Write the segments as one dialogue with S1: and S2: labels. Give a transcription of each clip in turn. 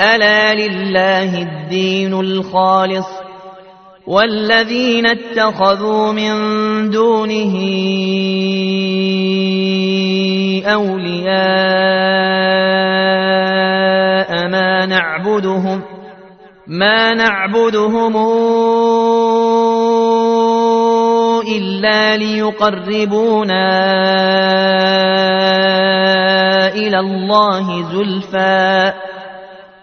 S1: ألا لله الدين الخالص والذين اتخذوا من دونه أولياء ما نعبدهم ما نعبدهم إلا ليقربونا إلى الله زلفى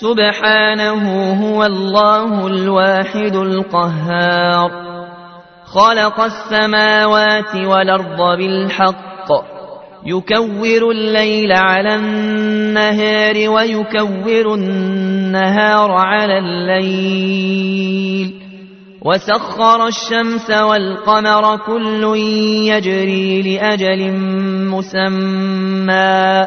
S1: سبحانه هو الله الواحد القهار. خلق السماوات والأرض بالحق. يكور الليل على النهار ويكور النهار على الليل. وسخر الشمس والقمر كل يجري لأجل مسمى.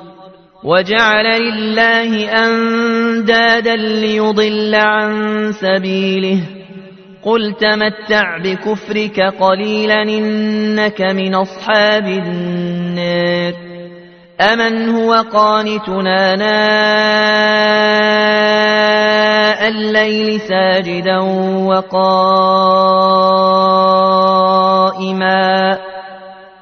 S1: وجعل لله أندادا ليضل عن سبيله. قل تمتع بكفرك قليلا إنك من أصحاب النار. أمن هو قانتنا ناء الليل ساجدا وقائما.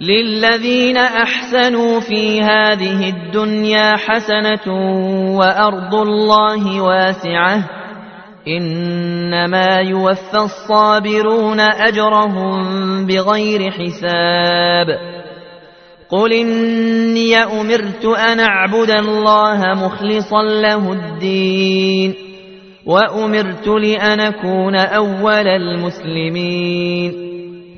S1: للذين أحسنوا في هذه الدنيا حسنة وأرض الله واسعة إنما يوفى الصابرون أجرهم بغير حساب قل إني أمرت أن أعبد الله مخلصا له الدين وأمرت لأن أكون أول المسلمين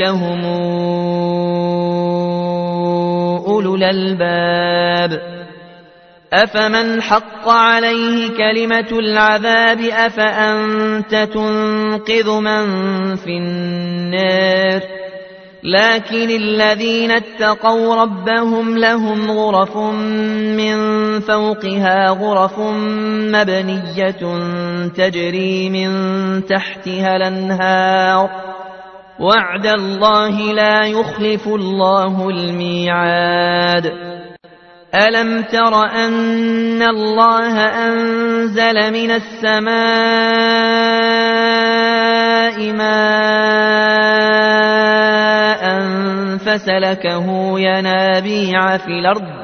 S1: هم أولو الألباب أفمن حق عليه كلمة العذاب أفأنت تنقذ من في النار لكن الذين اتقوا ربهم لهم غرف من فوقها غرف مبنية تجري من تحتها الانهار وعد الله لا يخلف الله الميعاد. ألم تر أن الله أنزل من السماء ماء فسلكه ينابيع في الأرض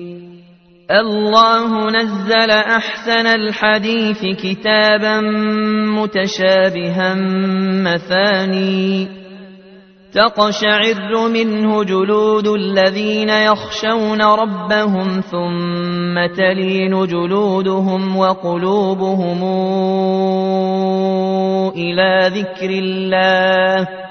S1: الله نزل أحسن الحديث كتابا متشابها مثاني. تقشعر منه جلود الذين يخشون ربهم ثم تلين جلودهم وقلوبهم إلى ذكر الله.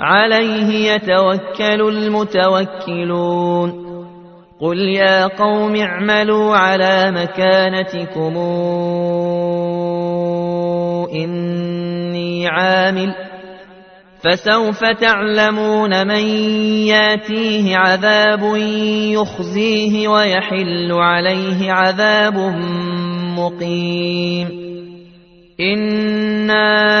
S1: عليه يتوكل المتوكلون. قل يا قوم اعملوا على مكانتكم. إني عامل. فسوف تعلمون من ياتيه عذاب يخزيه ويحل عليه عذاب مقيم. إِنَّا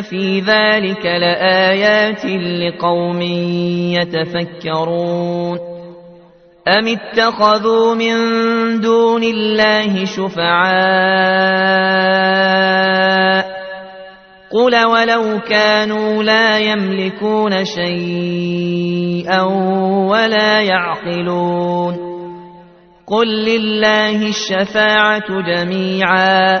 S1: في ذلك لآيات لقوم يتفكرون أم اتخذوا من دون الله شفعاء قل ولو كانوا لا يملكون شيئا ولا يعقلون قل لله الشفاعة جميعا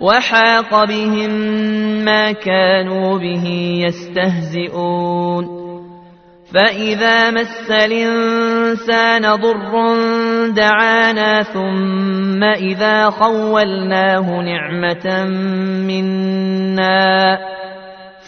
S1: وحاق بهم ما كانوا به يستهزئون. فإذا مس الإنسان ضر دعانا ثم إذا خولناه نعمة منا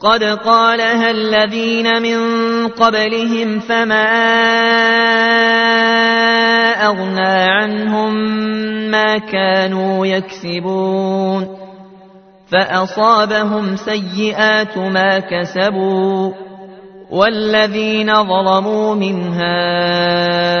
S1: قد قالها الذين من قبلهم فما أغنى عنهم ما كانوا يكسبون فأصابهم سيئات ما كسبوا والذين ظلموا من هؤلاء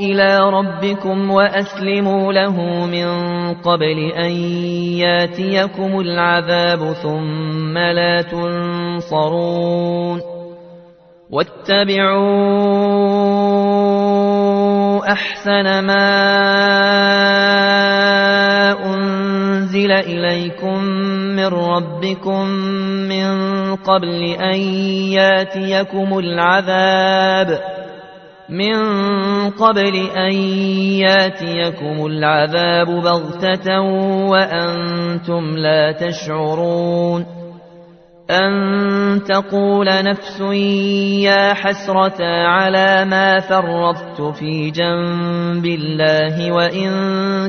S1: إلى ربكم وأسلموا له من قبل أن ياتيكم العذاب ثم لا تنصرون واتبعوا أحسن ما أنزل إليكم من ربكم من قبل أن ياتيكم العذاب من قبل أن ياتيكم العذاب بغتة وأنتم لا تشعرون أن تقول نفس يا حسرة على ما فرطت في جنب الله وإن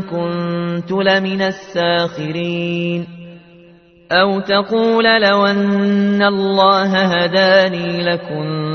S1: كنت لمن الساخرين أو تقول لو أن الله هداني لكنت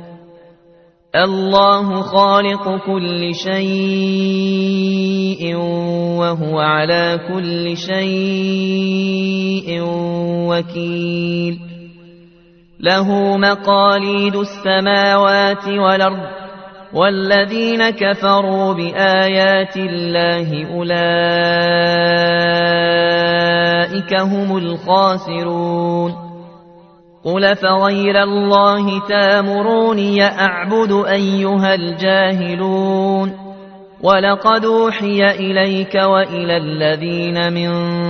S1: الله خالق كل شيء وهو على كل شيء وكيل. له مقاليد السماوات والأرض والذين كفروا بآيات الله أولئك هم الخاسرون. قل فغير الله تامروني أعبد أيها الجاهلون ولقد أوحي إليك وإلى الذين من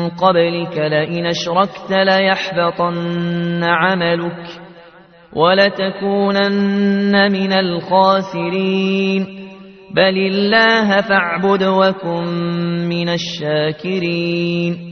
S1: قبلك لئن اشركت ليحبطن عملك ولتكونن من الخاسرين بل الله فاعبد وكن من الشاكرين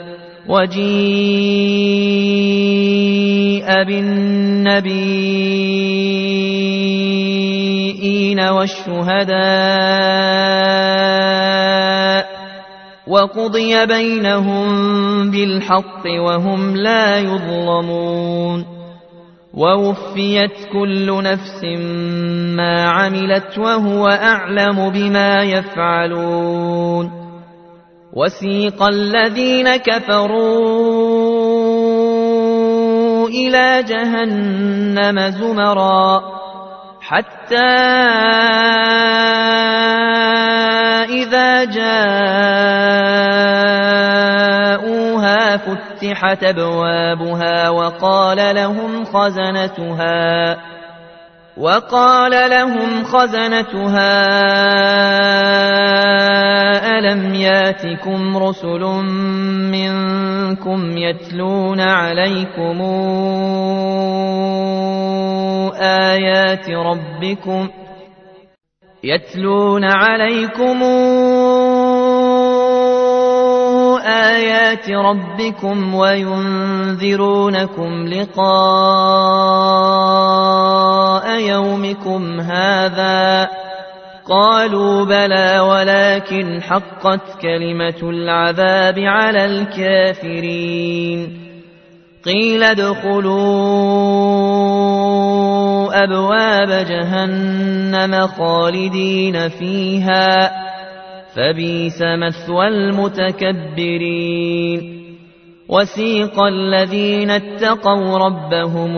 S1: وجيء بالنبيين والشهداء وقضي بينهم بالحق وهم لا يظلمون ووفيت كل نفس ما عملت وهو أعلم بما يفعلون وسيق الذين كفروا إلى جهنم زمرا حتى إذا جاءوها فتحت أبوابها وقال لهم خزنتها وقال لهم خزنتها ألم ياتكم رسل منكم يتلون عليكم آيات ربكم يتلون عليكم آيات ربكم وينذرونكم لقاء يومكم هذا قالوا بلى ولكن حقت كلمة العذاب على الكافرين. قيل ادخلوا أبواب جهنم خالدين فيها فبيس مثوى المتكبرين. وسيق الذين اتقوا ربهم